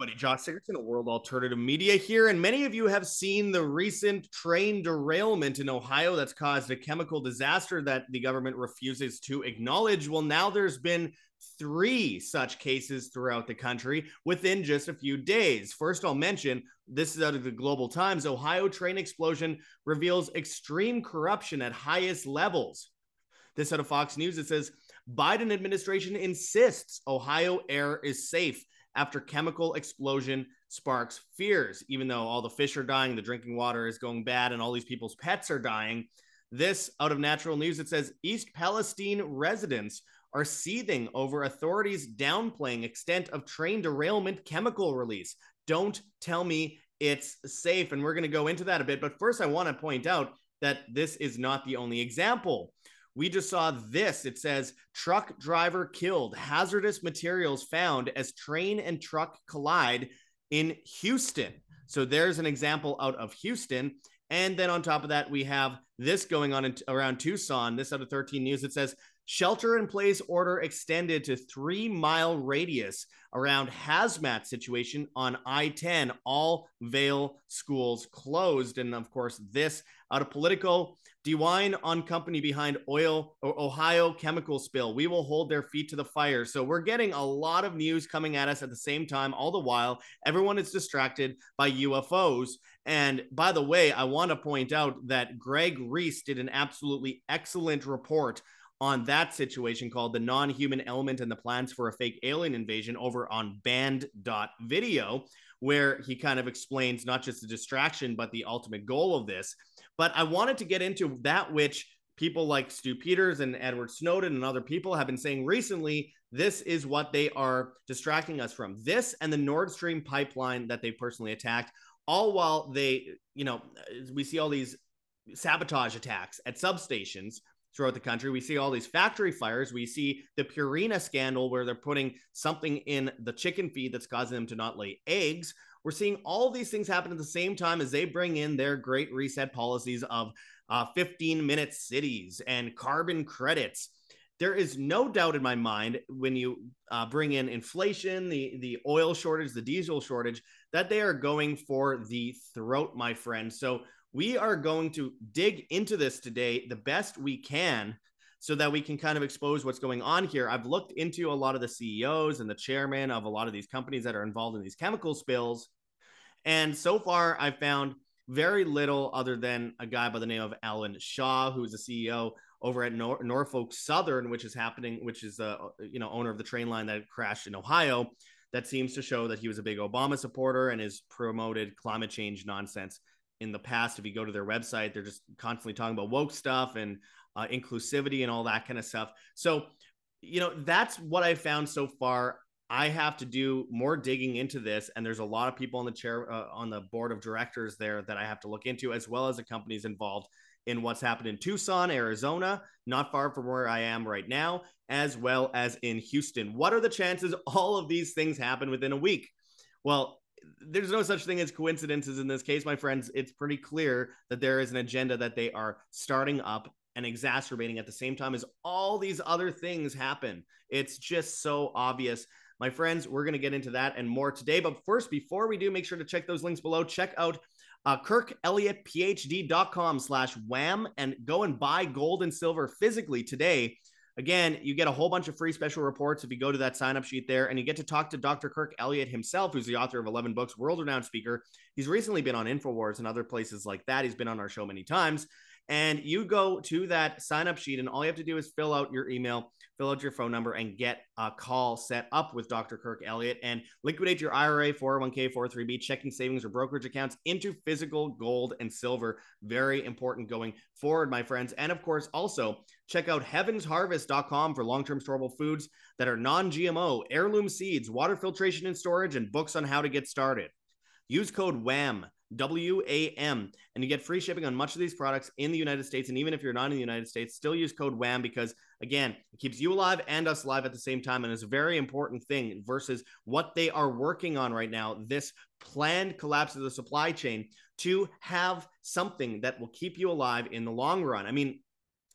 everybody, Josh Sigurdson of World Alternative Media here, and many of you have seen the recent train derailment in Ohio that's caused a chemical disaster that the government refuses to acknowledge. Well, now there's been three such cases throughout the country within just a few days. First, I'll mention this is out of the Global Times Ohio train explosion reveals extreme corruption at highest levels. This out of Fox News, it says Biden administration insists Ohio air is safe after chemical explosion sparks fears. Even though all the fish are dying, the drinking water is going bad, and all these people's pets are dying. This out of natural news, it says East Palestine residents are seething over authorities downplaying extent of train derailment chemical release. Don't tell me it's safe. And we're going to go into that a bit. But first, I want to point out that this is not the only example. We just saw this. It says truck driver killed, hazardous materials found as train and truck collide in Houston. So there's an example out of Houston. And then on top of that, we have this going on in, around Tucson. This out of 13 News. It says shelter in place order extended to three mile radius around hazmat situation on I-10. All Vail schools closed. And of course, this out of Politico. DeWine on company behind oil or Ohio chemical spill. We will hold their feet to the fire. So we're getting a lot of news coming at us at the same time. All the while, everyone is distracted by UFOs. And by the way, I want to point out that Greg Reese did an absolutely excellent report on that situation called the non-human element and the plans for a fake alien invasion over on band.video where he kind of explains not just the distraction but the ultimate goal of this but I wanted to get into that which people like Stu Peters and Edward Snowden and other people have been saying recently. This is what they are distracting us from. This and the Nord Stream pipeline that they personally attacked, all while they, you know, we see all these sabotage attacks at substations throughout the country. We see all these factory fires. We see the Purina scandal where they're putting something in the chicken feed that's causing them to not lay eggs. We're seeing all these things happen at the same time as they bring in their great reset policies of uh, 15 minute cities and carbon credits. There is no doubt in my mind when you uh, bring in inflation, the, the oil shortage, the diesel shortage, that they are going for the throat, my friend. So we are going to dig into this today the best we can so that we can kind of expose what's going on here. I've looked into a lot of the CEOs and the chairman of a lot of these companies that are involved in these chemical spills. And so far, I've found very little other than a guy by the name of Alan Shaw, who's the CEO over at Nor- Norfolk Southern, which is happening, which is the you know owner of the train line that crashed in Ohio. That seems to show that he was a big Obama supporter and has promoted climate change nonsense in the past. If you go to their website, they're just constantly talking about woke stuff and uh, inclusivity and all that kind of stuff. So, you know, that's what I found so far. I have to do more digging into this, and there's a lot of people on the chair uh, on the board of directors there that I have to look into, as well as the companies involved in what's happened in Tucson, Arizona, not far from where I am right now, as well as in Houston. What are the chances all of these things happen within a week? Well, there's no such thing as coincidences in this case, my friends. It's pretty clear that there is an agenda that they are starting up and exacerbating at the same time as all these other things happen. It's just so obvious. My friends, we're going to get into that and more today. But first, before we do, make sure to check those links below. Check out uh, kirkelliottphd.com slash wham and go and buy gold and silver physically today Again, you get a whole bunch of free special reports if you go to that sign up sheet there, and you get to talk to Dr. Kirk Elliott himself, who's the author of 11 books, world renowned speaker. He's recently been on InfoWars and other places like that. He's been on our show many times. And you go to that sign up sheet, and all you have to do is fill out your email fill out your phone number and get a call set up with Dr. Kirk Elliott and liquidate your IRA, 401k, 403b, checking savings, or brokerage accounts into physical gold and silver. Very important going forward, my friends. And of course, also check out heavensharvest.com for long term storable foods that are non GMO, heirloom seeds, water filtration and storage, and books on how to get started. Use code WHAM W A M, and you get free shipping on much of these products in the United States. And even if you're not in the United States, still use code WHAM because Again, it keeps you alive and us alive at the same time. And it's a very important thing versus what they are working on right now this planned collapse of the supply chain to have something that will keep you alive in the long run. I mean,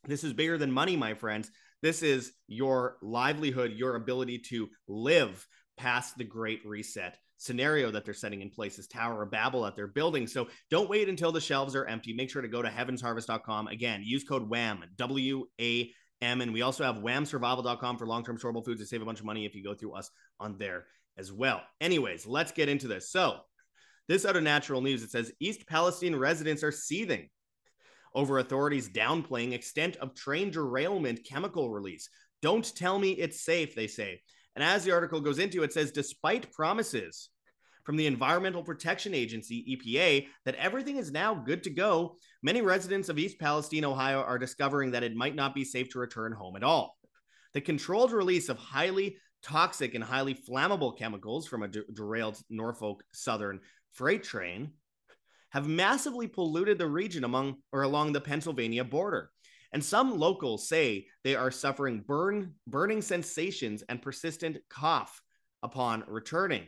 this is bigger than money, my friends. This is your livelihood, your ability to live past the Great Reset scenario that they're setting in place, this Tower of Babel that they're building. So don't wait until the shelves are empty. Make sure to go to heavensharvest.com. Again, use code WHAM, W A M. And we also have whamsurvival.com for long term storable foods to save a bunch of money if you go through us on there as well. Anyways, let's get into this. So, this out of natural news, it says East Palestine residents are seething over authorities downplaying extent of train derailment chemical release. Don't tell me it's safe, they say. And as the article goes into, it says despite promises from the Environmental Protection Agency, EPA, that everything is now good to go, many residents of East Palestine, Ohio are discovering that it might not be safe to return home at all. The controlled release of highly toxic and highly flammable chemicals from a de- derailed Norfolk Southern freight train have massively polluted the region among or along the Pennsylvania border. And some locals say they are suffering burn burning sensations and persistent cough upon returning.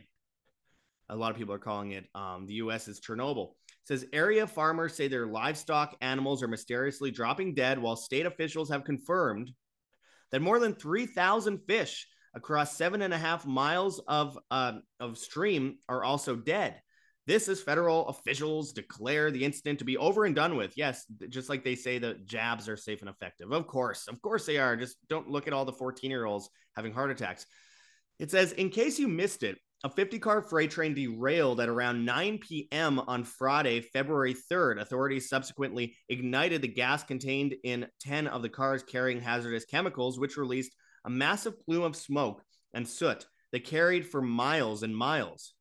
A lot of people are calling it um, the U.S. is Chernobyl. It says area farmers say their livestock animals are mysteriously dropping dead, while state officials have confirmed that more than 3,000 fish across seven and a half miles of uh, of stream are also dead. This is federal officials declare the incident to be over and done with. Yes, just like they say the jabs are safe and effective. Of course, of course they are. Just don't look at all the 14 year olds having heart attacks. It says, in case you missed it, a 50 car freight train derailed at around 9 p.m. on Friday, February 3rd. Authorities subsequently ignited the gas contained in 10 of the cars carrying hazardous chemicals, which released a massive plume of smoke and soot that carried for miles and miles.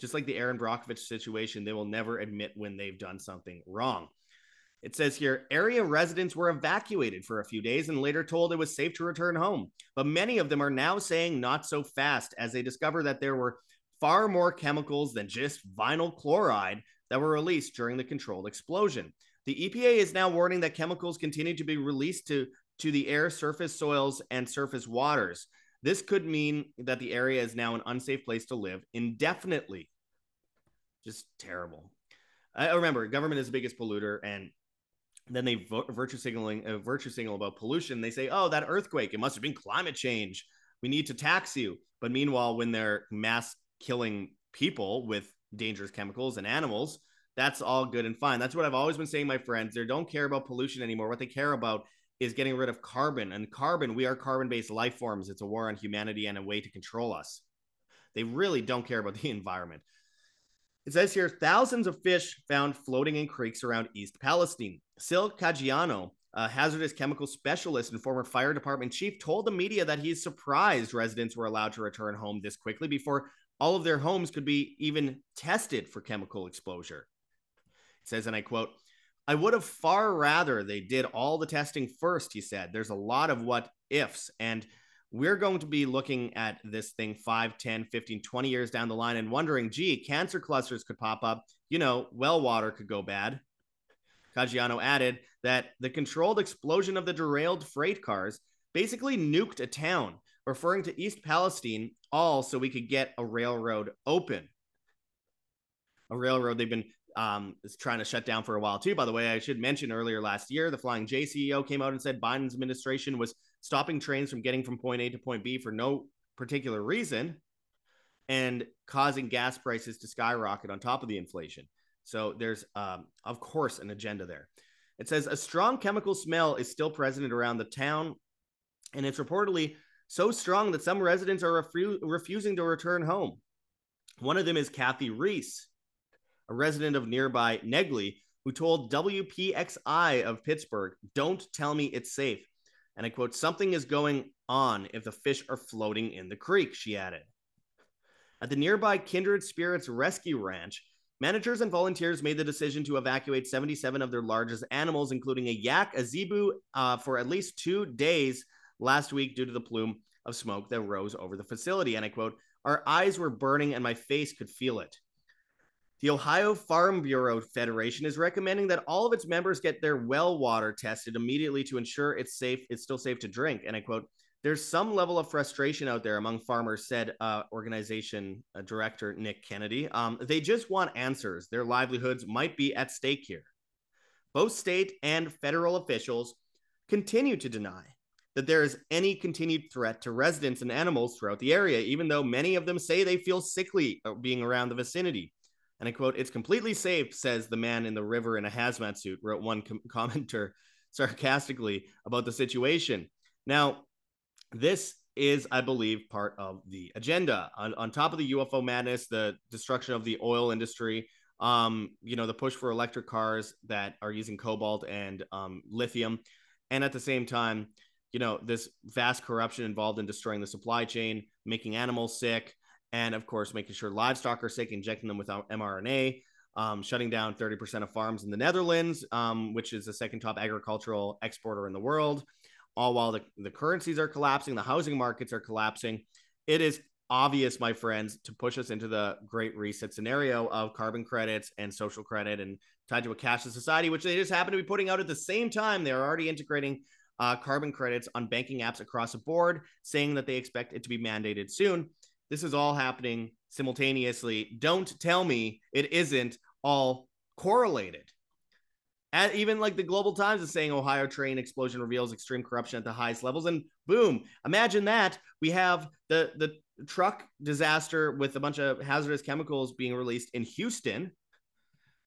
Just like the Erin Brockovich situation, they will never admit when they've done something wrong. It says here area residents were evacuated for a few days and later told it was safe to return home. But many of them are now saying not so fast as they discover that there were far more chemicals than just vinyl chloride that were released during the controlled explosion. The EPA is now warning that chemicals continue to be released to, to the air, surface soils, and surface waters. This could mean that the area is now an unsafe place to live indefinitely. Just terrible. I remember government is the biggest polluter, and then they vo- virtue signaling uh, virtue signal about pollution. They say, "Oh, that earthquake! It must have been climate change. We need to tax you." But meanwhile, when they're mass killing people with dangerous chemicals and animals, that's all good and fine. That's what I've always been saying, my friends. They don't care about pollution anymore. What they care about is getting rid of carbon. And carbon, we are carbon based life forms. It's a war on humanity and a way to control us. They really don't care about the environment. It says here thousands of fish found floating in creeks around East Palestine. Sil Caggiano, a hazardous chemical specialist and former fire department chief, told the media that he's surprised residents were allowed to return home this quickly before all of their homes could be even tested for chemical exposure. It says, and I quote, I would have far rather they did all the testing first, he said. There's a lot of what ifs. And we're going to be looking at this thing 5, 10, 15, 20 years down the line and wondering, gee, cancer clusters could pop up. You know, well water could go bad. Caggiano added that the controlled explosion of the derailed freight cars basically nuked a town, referring to East Palestine, all so we could get a railroad open. A railroad they've been um, is trying to shut down for a while too. By the way, I should mention earlier last year, the Flying J CEO came out and said Biden's administration was stopping trains from getting from point A to point B for no particular reason and causing gas prices to skyrocket on top of the inflation. So there's, um, of course, an agenda there. It says a strong chemical smell is still present around the town, and it's reportedly so strong that some residents are refu- refusing to return home. One of them is Kathy Reese, a resident of nearby Negley, who told WPXI of Pittsburgh, Don't tell me it's safe. And I quote, Something is going on if the fish are floating in the creek, she added. At the nearby Kindred Spirits Rescue Ranch, managers and volunteers made the decision to evacuate 77 of their largest animals, including a yak, a zebu, uh, for at least two days last week due to the plume of smoke that rose over the facility. And I quote, Our eyes were burning and my face could feel it. The Ohio Farm Bureau Federation is recommending that all of its members get their well water tested immediately to ensure it's safe, it's still safe to drink. And I quote, there's some level of frustration out there among farmers, said uh, organization uh, director Nick Kennedy. Um, they just want answers. Their livelihoods might be at stake here. Both state and federal officials continue to deny that there is any continued threat to residents and animals throughout the area, even though many of them say they feel sickly uh, being around the vicinity. And I quote, It's completely safe, says the man in the river in a hazmat suit, wrote one com- commenter sarcastically about the situation. Now, this is, I believe, part of the agenda. On, on top of the UFO madness, the destruction of the oil industry, um, you know, the push for electric cars that are using cobalt and um, lithium, and at the same time, you know, this vast corruption involved in destroying the supply chain, making animals sick, and of course, making sure livestock are sick, injecting them with mRNA, um, shutting down 30% of farms in the Netherlands, um, which is the second top agricultural exporter in the world, all while the, the currencies are collapsing, the housing markets are collapsing. It is obvious, my friends, to push us into the great reset scenario of carbon credits and social credit and tied to a cashless society, which they just happen to be putting out at the same time. They're already integrating uh, carbon credits on banking apps across the board, saying that they expect it to be mandated soon. This is all happening simultaneously. Don't tell me it isn't all correlated. And even like the Global Times is saying Ohio train explosion reveals extreme corruption at the highest levels. And boom, imagine that. We have the the truck disaster with a bunch of hazardous chemicals being released in Houston.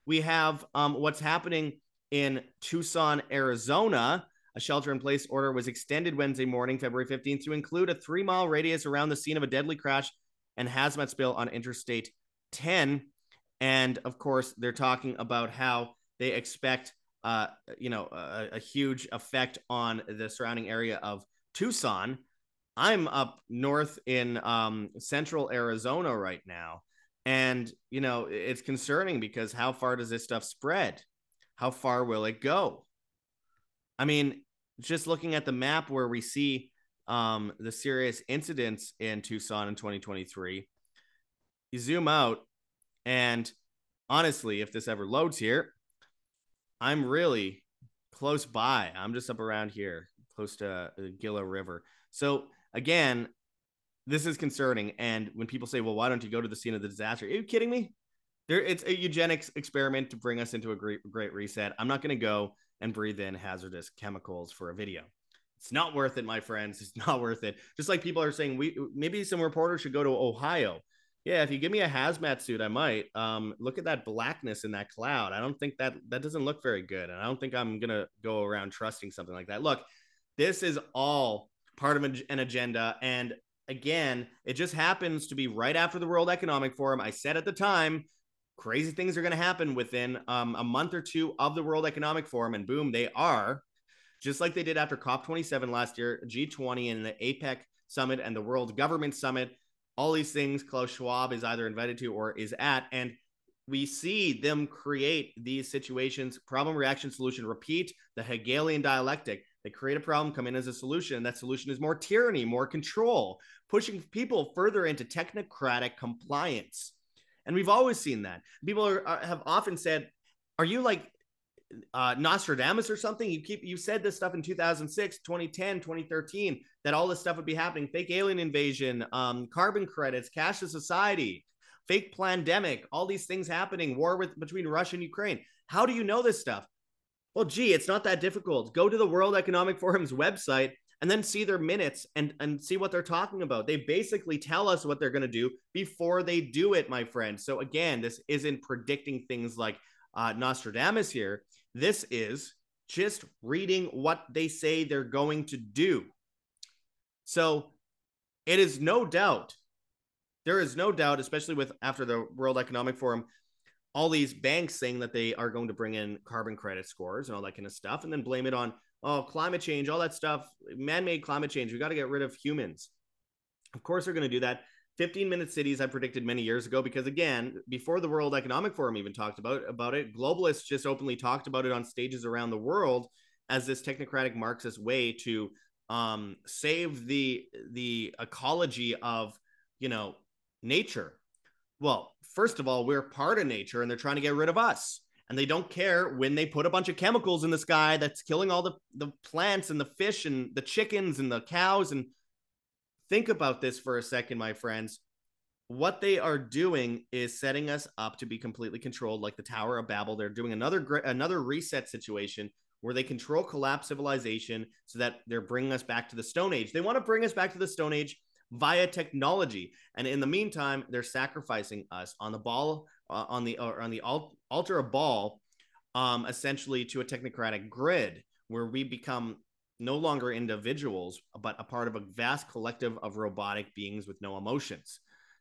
We have um, what's happening in Tucson, Arizona. A shelter in place order was extended Wednesday morning, February 15th, to include a three mile radius around the scene of a deadly crash and hazmat spill on Interstate 10. And of course, they're talking about how they expect, uh, you know, a, a huge effect on the surrounding area of Tucson. I'm up north in um, central Arizona right now. And, you know, it's concerning because how far does this stuff spread? How far will it go? I mean, just looking at the map where we see um, the serious incidents in Tucson in 2023, you zoom out, and honestly, if this ever loads here, I'm really close by. I'm just up around here, close to the Gila River. So again, this is concerning. And when people say, "Well, why don't you go to the scene of the disaster?" Are you kidding me? There, it's a eugenics experiment to bring us into a great, great reset. I'm not going to go and breathe in hazardous chemicals for a video. It's not worth it, my friends. It's not worth it. Just like people are saying, we maybe some reporters should go to Ohio. Yeah, if you give me a hazmat suit, I might. Um, look at that blackness in that cloud. I don't think that that doesn't look very good, and I don't think I'm gonna go around trusting something like that. Look, this is all part of an agenda, and again, it just happens to be right after the World Economic Forum. I said at the time, crazy things are going to happen within um, a month or two of the World Economic Forum, and boom, they are just like they did after COP27 last year, G20 and the APEC summit and the World Government Summit. All these things Klaus Schwab is either invited to or is at. And we see them create these situations, problem, reaction, solution, repeat the Hegelian dialectic. They create a problem, come in as a solution. And that solution is more tyranny, more control, pushing people further into technocratic compliance. And we've always seen that. People are, are, have often said, Are you like uh, Nostradamus or something. You keep you said this stuff in 2006, 2010, 2013 that all this stuff would be happening. Fake alien invasion, um, carbon credits, cashless society, fake pandemic, all these things happening, war with between Russia and Ukraine. How do you know this stuff? Well, gee, it's not that difficult. Go to the World Economic Forum's website and then see their minutes and and see what they're talking about. They basically tell us what they're going to do before they do it, my friend. So again, this isn't predicting things like uh, Nostradamus here. This is just reading what they say they're going to do. So it is no doubt, there is no doubt, especially with after the World Economic Forum, all these banks saying that they are going to bring in carbon credit scores and all that kind of stuff, and then blame it on oh climate change, all that stuff, man-made climate change. We got to get rid of humans. Of course, they're going to do that. 15 minute cities I predicted many years ago because again, before the World Economic Forum even talked about about it, globalists just openly talked about it on stages around the world as this technocratic Marxist way to um, save the the ecology of you know nature. Well, first of all, we're part of nature, and they're trying to get rid of us. And they don't care when they put a bunch of chemicals in the sky that's killing all the, the plants and the fish and the chickens and the cows and Think about this for a second, my friends. What they are doing is setting us up to be completely controlled, like the Tower of Babel. They're doing another another reset situation where they control collapse civilization so that they're bringing us back to the Stone Age. They want to bring us back to the Stone Age via technology, and in the meantime, they're sacrificing us on the ball uh, on the or on the altar of Baal, um, essentially to a technocratic grid where we become no longer individuals, but a part of a vast collective of robotic beings with no emotions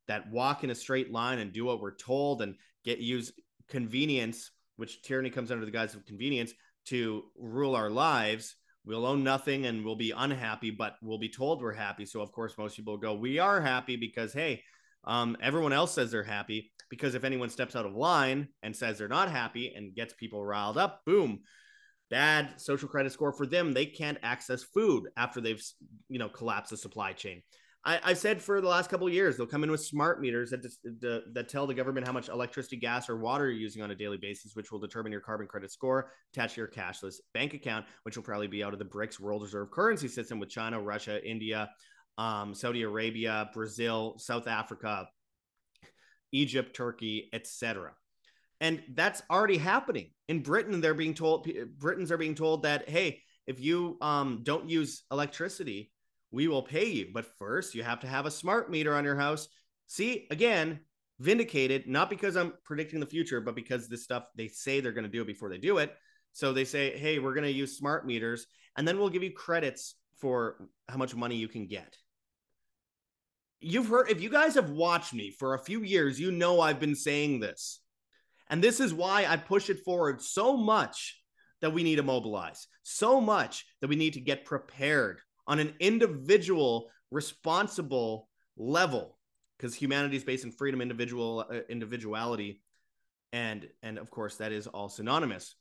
that walk in a straight line and do what we're told and get use convenience, which tyranny comes under the guise of convenience, to rule our lives. We'll own nothing and we'll be unhappy, but we'll be told we're happy. So, of course, most people go, We are happy because, hey, um, everyone else says they're happy. Because if anyone steps out of line and says they're not happy and gets people riled up, boom, bad social credit score for them. They can't access food after they've, you know, collapsed the supply chain. I, said for the last couple of years, they'll come in with smart meters that, that, tell the government how much electricity, gas, or water you're using on a daily basis, which will determine your carbon credit score attached to your cashless bank account, which will probably be out of the BRICS World Reserve Currency System with China, Russia, India, um, Saudi Arabia, Brazil, South Africa, Egypt, Turkey, etc. And that's already happening in Britain. They're being told Britons are being told that hey, if you um, don't use electricity, we will pay you. But first, you have to have a smart meter on your house. See, again, vindicated, not because I'm predicting the future, but because this stuff they say they're going to do it before they do it. So they say, hey, we're going to use smart meters, and then we'll give you credits for how much money you can get. You've heard, if you guys have watched me for a few years, you know I've been saying this. And this is why I push it forward so much that we need to mobilize, so much that we need to get prepared on an individual responsible level because humanity is based in freedom individual uh, individuality and and of course that is all synonymous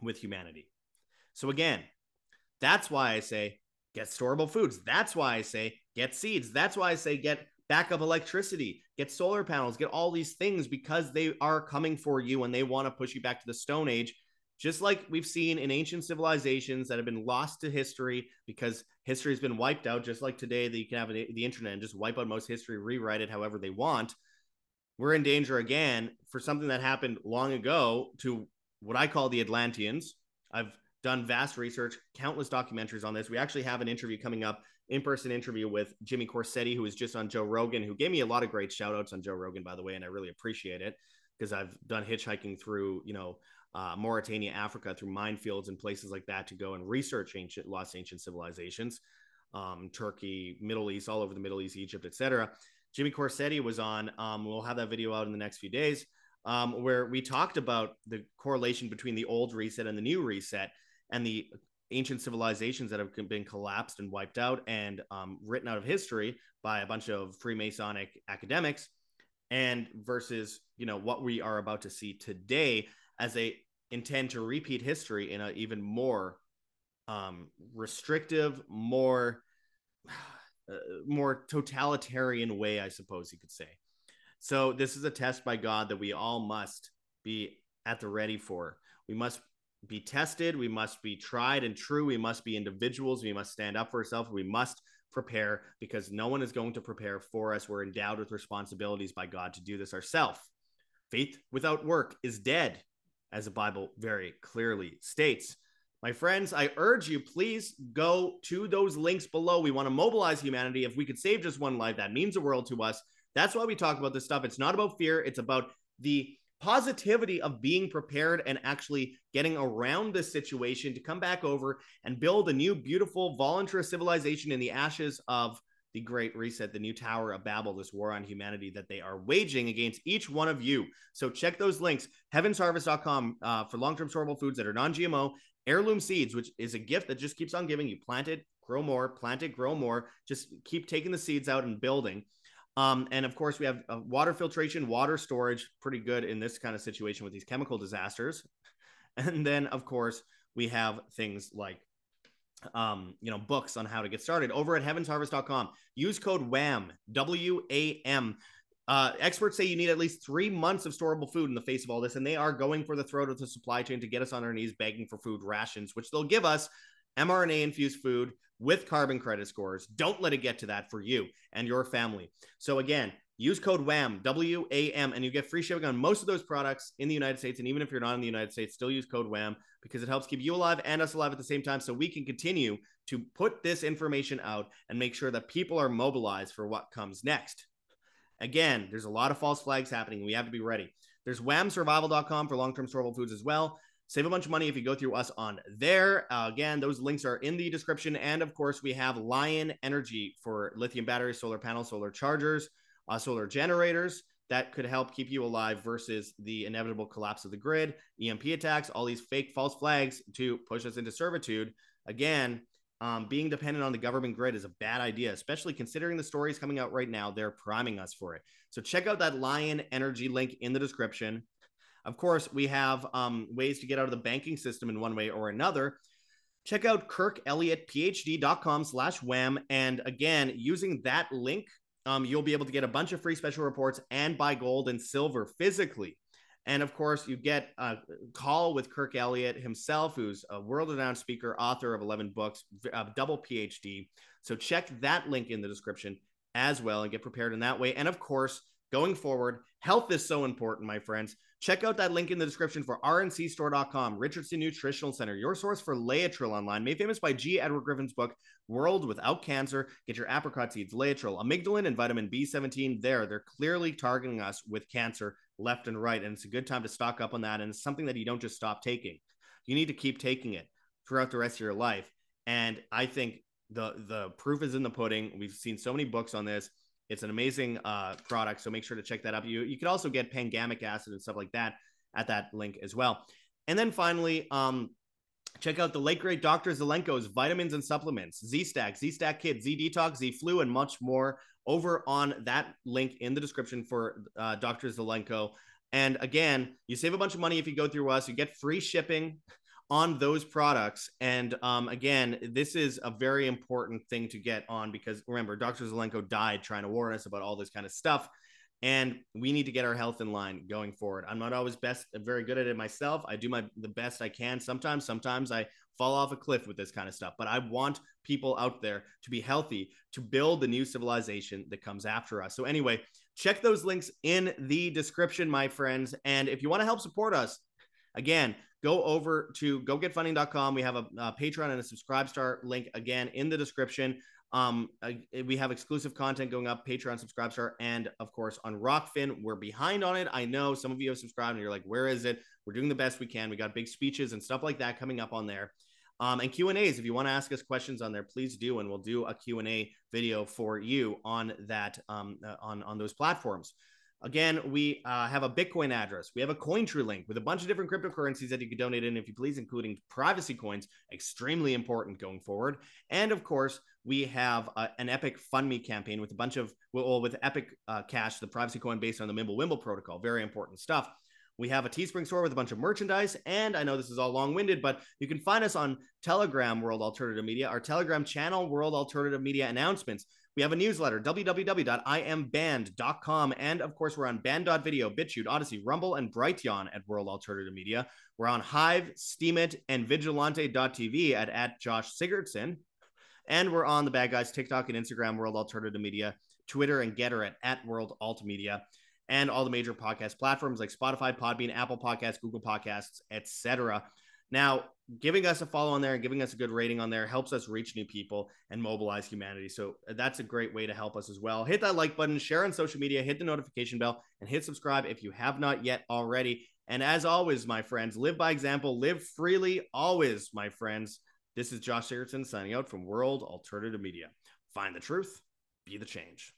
with humanity so again that's why i say get storable foods that's why i say get seeds that's why i say get backup electricity get solar panels get all these things because they are coming for you and they want to push you back to the stone age just like we've seen in ancient civilizations that have been lost to history because history has been wiped out, just like today that you can have the internet and just wipe out most history, rewrite it however they want. We're in danger again for something that happened long ago to what I call the Atlanteans. I've done vast research, countless documentaries on this. We actually have an interview coming up, in-person interview with Jimmy Corsetti, who was just on Joe Rogan, who gave me a lot of great shout outs on Joe Rogan, by the way, and I really appreciate it because I've done hitchhiking through, you know, uh, Mauritania, Africa, through minefields and places like that to go and research ancient, lost ancient civilizations, um, Turkey, Middle East, all over the Middle East, Egypt, etc. Jimmy Corsetti was on. Um, we'll have that video out in the next few days, um, where we talked about the correlation between the old reset and the new reset, and the ancient civilizations that have been collapsed and wiped out and um, written out of history by a bunch of Freemasonic academics, and versus you know what we are about to see today as they intend to repeat history in an even more um, restrictive, more uh, more totalitarian way, I suppose you could say. So this is a test by God that we all must be at the ready for. We must be tested. We must be tried and true. We must be individuals. We must stand up for ourselves. We must prepare because no one is going to prepare for us. We're endowed with responsibilities by God to do this ourselves. Faith without work is dead as the Bible very clearly states. My friends, I urge you, please go to those links below. We want to mobilize humanity. If we could save just one life, that means the world to us. That's why we talk about this stuff. It's not about fear, it's about the positivity of being prepared and actually getting around this situation to come back over and build a new, beautiful, voluntary civilization in the ashes of the Great Reset, the new Tower of Babel, this war on humanity that they are waging against each one of you. So check those links, heavensharvest.com uh, for long term storable foods that are non GMO, heirloom seeds, which is a gift that just keeps on giving. You plant it, grow more, plant it, grow more. Just keep taking the seeds out and building. Um, and of course, we have uh, water filtration, water storage, pretty good in this kind of situation with these chemical disasters. And then, of course, we have things like um, you know, books on how to get started over at heavensharvest.com. Use code WHAM, W A M. Uh, experts say you need at least three months of storable food in the face of all this, and they are going for the throat of the supply chain to get us on our knees begging for food rations, which they'll give us mRNA infused food with carbon credit scores. Don't let it get to that for you and your family. So, again, use code WAM, W A M, and you get free shipping on most of those products in the United States. And even if you're not in the United States, still use code WAM because it helps keep you alive and us alive at the same time so we can continue to put this information out and make sure that people are mobilized for what comes next. Again, there's a lot of false flags happening. We have to be ready. There's whamsurvival.com for long term storable foods as well. Save a bunch of money if you go through us on there. Uh, again, those links are in the description. And of course, we have Lion Energy for lithium batteries, solar panels, solar chargers, uh, solar generators that could help keep you alive versus the inevitable collapse of the grid, EMP attacks, all these fake false flags to push us into servitude. Again, um, being dependent on the government grid is a bad idea, especially considering the stories coming out right now. They're priming us for it. So check out that Lion Energy link in the description. Of course, we have um, ways to get out of the banking system in one way or another. Check out kirkelliottphd.com slash wham. And again, using that link, um, you'll be able to get a bunch of free special reports and buy gold and silver physically. And of course, you get a call with Kirk Elliott himself, who's a world renowned speaker, author of 11 books, a double PhD. So check that link in the description as well and get prepared in that way. And of course, going forward, health is so important, my friends. Check out that link in the description for rncstore.com, Richardson Nutritional Center, your source for Laetrile online, made famous by G. Edward Griffin's book, World Without Cancer. Get your apricot seeds, Laetrile, amygdalin, and vitamin B17 there. They're clearly targeting us with cancer left and right. And it's a good time to stock up on that. And it's something that you don't just stop taking. You need to keep taking it throughout the rest of your life. And I think the the proof is in the pudding. We've seen so many books on this. It's an amazing uh, product, so make sure to check that out. You you could also get pangamic acid and stuff like that at that link as well. And then finally, um, check out the late great Dr. Zelenko's vitamins and supplements, Z Stack, Z Stack Kid, Z Detox, Z Flu, and much more over on that link in the description for uh, Dr. Zelenko. And again, you save a bunch of money if you go through us. You get free shipping on those products. And um, again, this is a very important thing to get on because remember, Dr. Zelenko died trying to warn us about all this kind of stuff. And we need to get our health in line going forward. I'm not always best, very good at it myself. I do my the best I can. Sometimes, sometimes I fall off a cliff with this kind of stuff. But I want people out there to be healthy, to build the new civilization that comes after us. So anyway, check those links in the description, my friends. And if you want to help support us, again, go over to gogetfunding.com. We have a, a Patreon and a subscribe star link again in the description. Um, we have exclusive content going up, Patreon, subscribe star, and of course on Rokfin. We're behind on it. I know some of you have subscribed and you're like, where is it? We're doing the best we can. We got big speeches and stuff like that coming up on there. Um, and Q and A's. If you want to ask us questions on there, please do, and we'll do a Q and A video for you on that um, uh, on on those platforms. Again, we uh, have a Bitcoin address. We have a CoinTree link with a bunch of different cryptocurrencies that you can donate in, if you please, including privacy coins, extremely important going forward. And of course, we have uh, an Epic Fund Me campaign with a bunch of, well, with Epic uh, Cash, the privacy coin based on the Mimblewimble protocol. Very important stuff. We have a Teespring store with a bunch of merchandise. And I know this is all long winded, but you can find us on Telegram World Alternative Media, our Telegram channel, World Alternative Media announcements. We have a newsletter, www.imband.com. And of course, we're on band.video, BitChute, Odysee, Rumble, and Brighteon at World Alternative Media. We're on Hive, Steemit, and Vigilante.tv at, at Josh Sigurdson. And we're on the Bad Guys TikTok and Instagram, World Alternative Media, Twitter, and Gettr at, at World Alt Media, and all the major podcast platforms like Spotify, Podbean, Apple Podcasts, Google Podcasts, etc. Now, giving us a follow on there and giving us a good rating on there helps us reach new people and mobilize humanity. So uh, that's a great way to help us as well. Hit that like button, share on social media, hit the notification bell, and hit subscribe if you have not yet already. And as always, my friends, live by example, live freely, always, my friends. This is Josh Sigurdson signing out from World Alternative Media. Find the truth, be the change.